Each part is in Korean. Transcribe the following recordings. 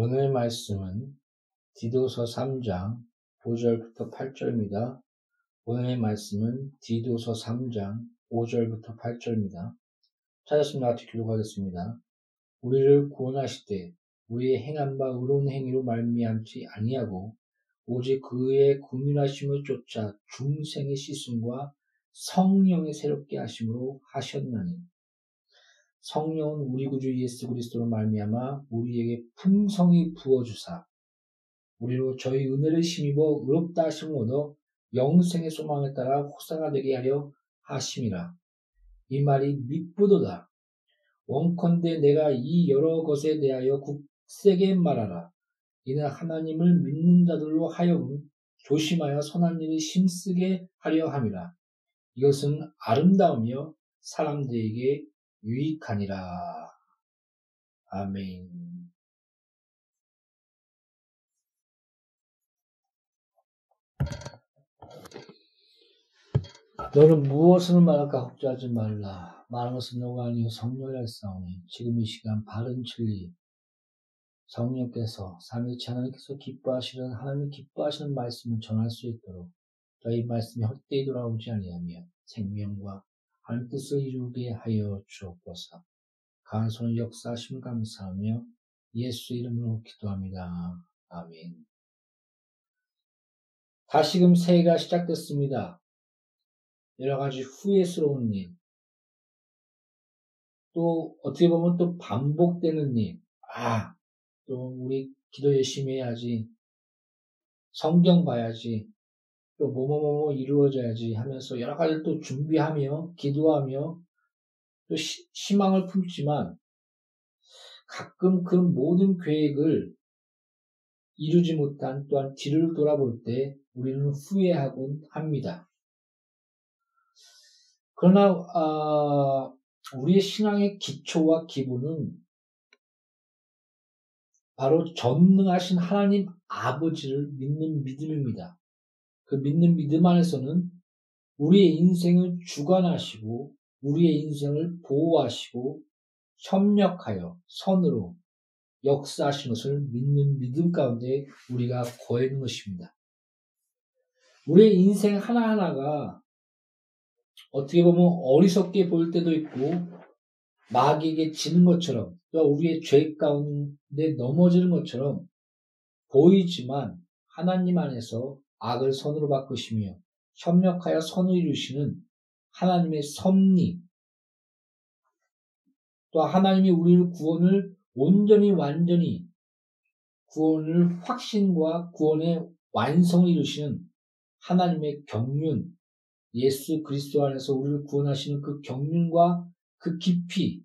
오늘의 말씀은 디도서 3장 5절부터 8절입니다. 오늘의 말씀은 디도서 3장 5절부터 8절입니다. 찾았으면 같이 기록하겠습니다. 우리를 구원하시되 우리의 행한 바 의로운 행위로 말미암지 아니하고 오직 그의 구민하심을 쫓아 중생의 시승과 성령의 새롭게 하심으로 하셨나니 성령은 우리 구주 예수 그리스도로 말미암아 우리에게 풍성히 부어주사 우리로 저희 은혜를 힘입어 의롭다 하심을 얻어 영생의 소망을 따라 호사가 되게 하려 하심이라. 이 말이 믿부도다. 원컨대 내가 이 여러 것에 대하여 굳세게 말하라. 이는 하나님을 믿는 자들로 하여금 조심하여 선한 일을 힘쓰게 하려 함이라. 이것은 아름다우며 사람들에게 유익하니라. 아멘. 너는 무엇을 말할까 걱정하지 말라. 말하는 것은 너가 아니요 성령이라 싸우니 지금 이 시간 바른 진리 성령께서 삼일체 하나님께서 기뻐하시는 하나님 기뻐하시는 말씀을 전할 수 있도록 저희 말씀이 헛되이 돌아오지 아니하며 생명과 뜻을 이루게 하여 주옵소서. 강한 손을 역사하심 감사하며 예수 이름으로 기도합니다. 아멘. 다시금 새해가 시작됐습니다. 여러 가지 후회스러운 일, 또 어떻게 보면 또 반복되는 일, 아, 또 우리 기도 열심히 해야지, 성경 봐야지, 또 뭐뭐뭐 이루어져야지 하면서 여러 가지를 또 준비하며 기도하며 또 시, 희망을 품지만 가끔 그 모든 계획을 이루지 못한 또한 뒤를 돌아볼 때 우리는 후회하곤 합니다. 그러나 어, 우리의 신앙의 기초와 기본은 바로 전능하신 하나님 아버지를 믿는 믿음입니다. 그 믿는 믿음 안에서는 우리의 인생을 주관하시고 우리의 인생을 보호하시고 협력하여 선으로 역사하신 것을 믿는 믿음 가운데 우리가 거하는 것입니다. 우리의 인생 하나하나가 어떻게 보면 어리석게 보일 때도 있고 마귀에게 지는 것처럼 또 우리의 죄 가운데 넘어지는 것처럼 보이지만 하나님 안에서 악을 선으로 바꾸시며 협력하여 선을 이루시는 하나님의 섭리. 또 하나님이 우리를 구원을 온전히 완전히 구원을 확신과 구원의 완성을 이루시는 하나님의 경륜 예수 그리스도 안에서 우리를 구원하시는 그 경륜과 그 깊이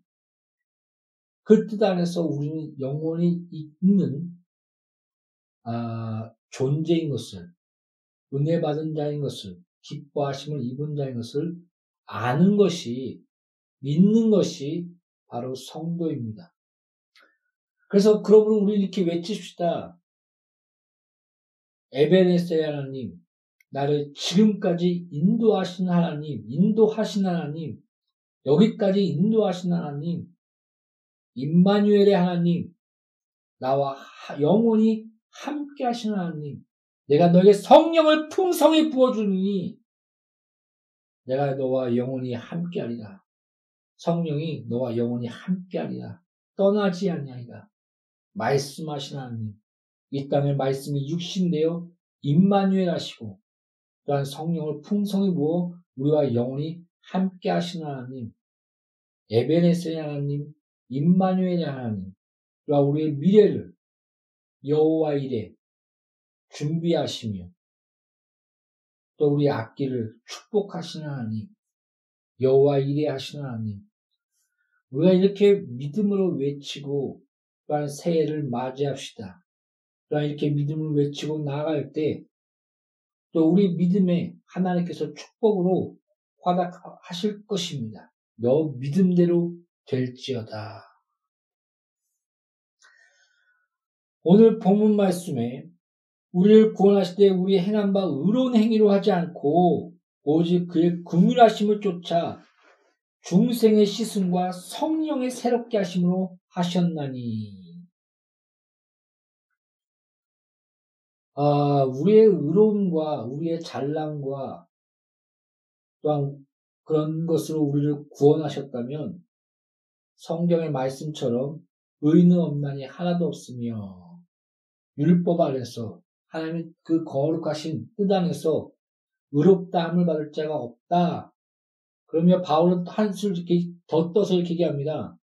그 뜻 안에서 우리는 영원히 있는 아, 존재인 것을 은혜 받은 자인 것을 기뻐하심을 입은 자인 것을 아는 것이 믿는 것이 바로 성도입니다. 그래서 그러므로 우리 이렇게 외칩시다. 에베네스의 하나님, 나를 지금까지 인도하신 하나님, 인도하신 하나님, 여기까지 인도하신 하나님, 임마누엘의 하나님, 나와 영원히 함께 하신 하나님, 내가 너에게 성령을 풍성히 부어주니 내가 너와 영원히 함께하리라. 성령이 너와 영원히 함께하리라. 떠나지 아니하리라. 말씀하신 하나님, 이 땅에 말씀이 육신되어 임마누엘 하시고 또한 성령을 풍성히 부어 우리와 영원히 함께 하시는 하나님, 에베네스의 하나님, 임마누엘의 하나님, 또한 우리의 미래를 여호와 이래 준비하시며 또 우리 악기를 축복하시는 하나님, 여호와 이래 하시는 하나님, 우리가 이렇게 믿음으로 외치고 또한 새해를 맞이합시다. 또한 이렇게 믿음을 외치고 나아갈 때 또 우리 믿음에 하나님께서 축복으로 화답하실 것입니다. 너 믿음대로 될지어다. 오늘 본문 말씀에 우리를 구원하실 때 우리 행한 바 의로운 행위로 하지 않고 오직 그의 긍휼하심을 쫓아 중생의 시승과 성령의 새롭게 하심으로 하셨나니. 아, 우리의 의로움과 우리의 잘남과 또한 그런 것으로 우리를 구원하셨다면 성경의 말씀처럼 의는 없나니 하나도 없으며 율법 안에서 하나님의 그 거룩하신 뜻 안에서 의롭다함을 받을 자가 없다. 그러면 바울은 한술 더 떠서 이렇게 얘기합니다.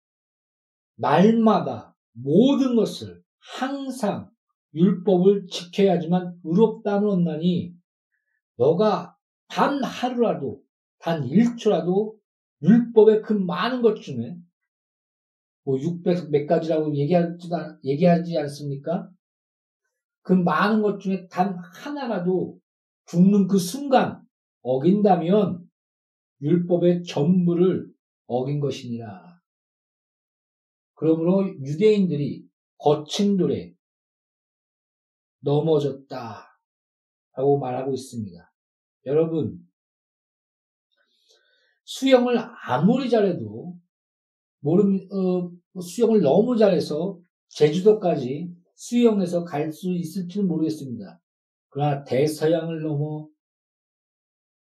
날마다 모든 것을 항상 율법을 지켜야지만 의롭다함을 얻나니 너가 단 하루라도 단 1초라도 율법의 그 많은 것 중에 뭐 600몇 가지라고 얘기하지, 얘기하지 않습니까? 그 많은 것 중에 단 하나라도 죽는 그 순간 어긴다면 율법의 전부를 어긴 것이니라. 그러므로 유대인들이 거친 돌에 넘어졌다. 라고 말하고 있습니다. 여러분, 수영을 아무리 잘해도 모름 어, 수영을 너무 잘해서 제주도까지 수영해서 갈 수 있을지는 모르겠습니다. 그러나 대서양을 넘어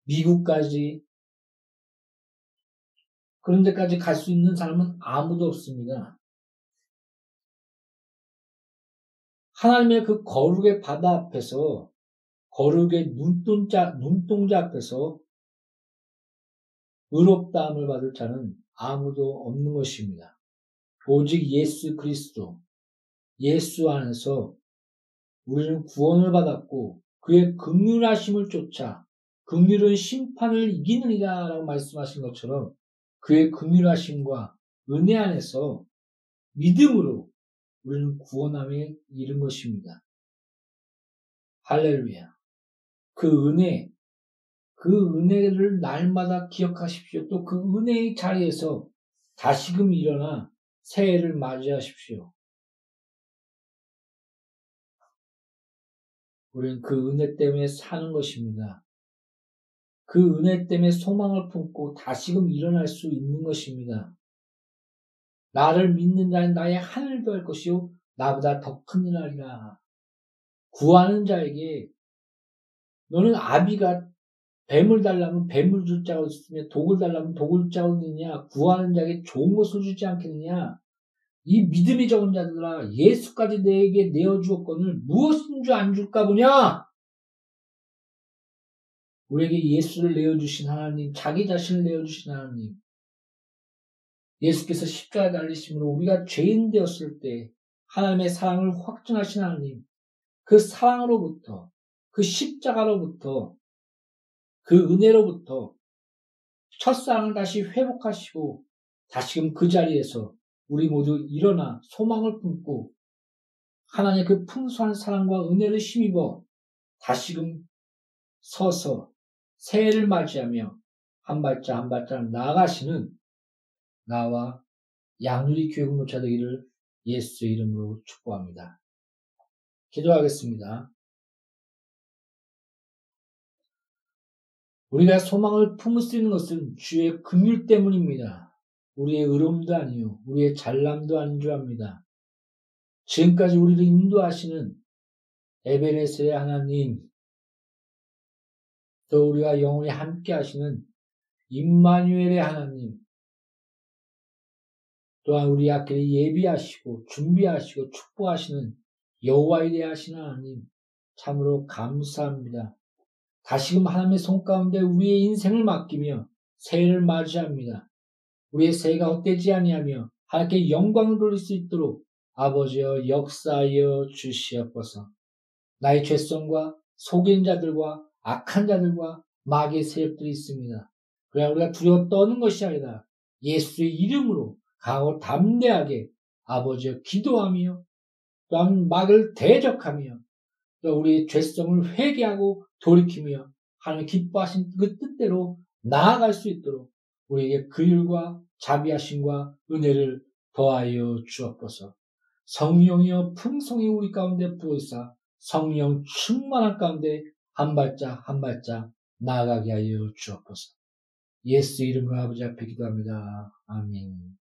미국까지 그런 데까지 갈 수 있는 사람은 아무도 없습니다. 하나님의 그 거룩의 바다 앞에서 거룩의 눈동자, 눈동자 앞에서 의롭다함을 받을 자는 아무도 없는 것입니다. 오직 예수 그리스도, 예수 안에서 우리는 구원을 받았고 그의 극률하심을 쫓아 극률은 심판을 이기느니라 라고 말씀하신 것처럼 그의 극률하심과 은혜 안에서 믿음으로 우리는 구원함에 이른 것입니다. 할렐루야. 그 은혜, 그 은혜를 날마다 기억하십시오. 또 그 은혜의 자리에서 다시금 일어나 새해를 맞이하십시오. 우리는 그 은혜 때문에 사는 것입니다. 그 은혜 때문에 소망을 품고 다시금 일어날 수 있는 것입니다. 나를 믿는 자는 나의 하늘도 할 것이요 나보다 더 큰 일 하리라. 구하는 자에게 너는 아비가 뱀을 달라면 뱀을 줄 자가 있으며 독을 달라면 독을 자가 있느냐 구하는 자에게 좋은 것을 주지 않겠느냐 이 믿음이 적은 자들아 예수까지 내게 내어 주었거늘 무엇인 줄 안 줄까 보냐? 우리에게 예수를 내어 주신 하나님 자기 자신을 내어 주신 하나님 예수께서 십자가에 달리심으로 우리가 죄인 되었을 때 하나님의 사랑을 확증하신 하나님 그 사랑으로부터 그 십자가로부터 그 은혜로부터 첫사랑을 다시 회복하시고 다시금 그 자리에서 우리 모두 일어나 소망을 품고 하나님의 그 풍성한 사랑과 은혜를 힘입어 다시금 서서 새해를 맞이하며 한 발짝 한 발짝 나아가시는 나와 양누리 교회 공동차 되기를 예수의 이름으로 축복합니다. 기도하겠습니다. 우리가 소망을 품을 수 있는 것은 주의 긍휼 때문입니다. 우리의 의로움도 아니요, 우리의 잘남도 아닌 줄 압니다. 지금까지 우리를 인도하시는 에베레스의 하나님, 또 우리와 영원히 함께 하시는 임마누엘의 하나님, 또한 우리 앞길을 예비하시고 준비하시고 축복하시는 여호와에 대하시는 하나님, 참으로 감사합니다. 다시금 하나님의 손 가운데 우리의 인생을 맡기며 새해를 맞이합니다. 우리의 새해가 헛되지 아니하며 하나님께 영광을 돌릴 수 있도록 아버지여 역사하여 주시옵소서. 나의 죄성과 속인 자들과 악한 자들과 마귀의 세력들이 있습니다. 그러나 우리가 두려워 떠는 것이 아니라 예수의 이름으로 강하고 담대하게 아버지여 기도하며 또한 마귀를 대적하며 또 우리의 죄성을 회개하고 돌이키며 하나님 기뻐하신 그 뜻대로 나아갈 수 있도록 우리에게 그 일과 자비하심과 은혜를 더하여 주옵소서. 성령이여 풍성히 우리 가운데 부으사 성령 충만한 가운데 한 발짝 한 발짝 나아가게 하여 주옵소서. 예수 이름으로 아버지 앞에 기도합니다. 아멘.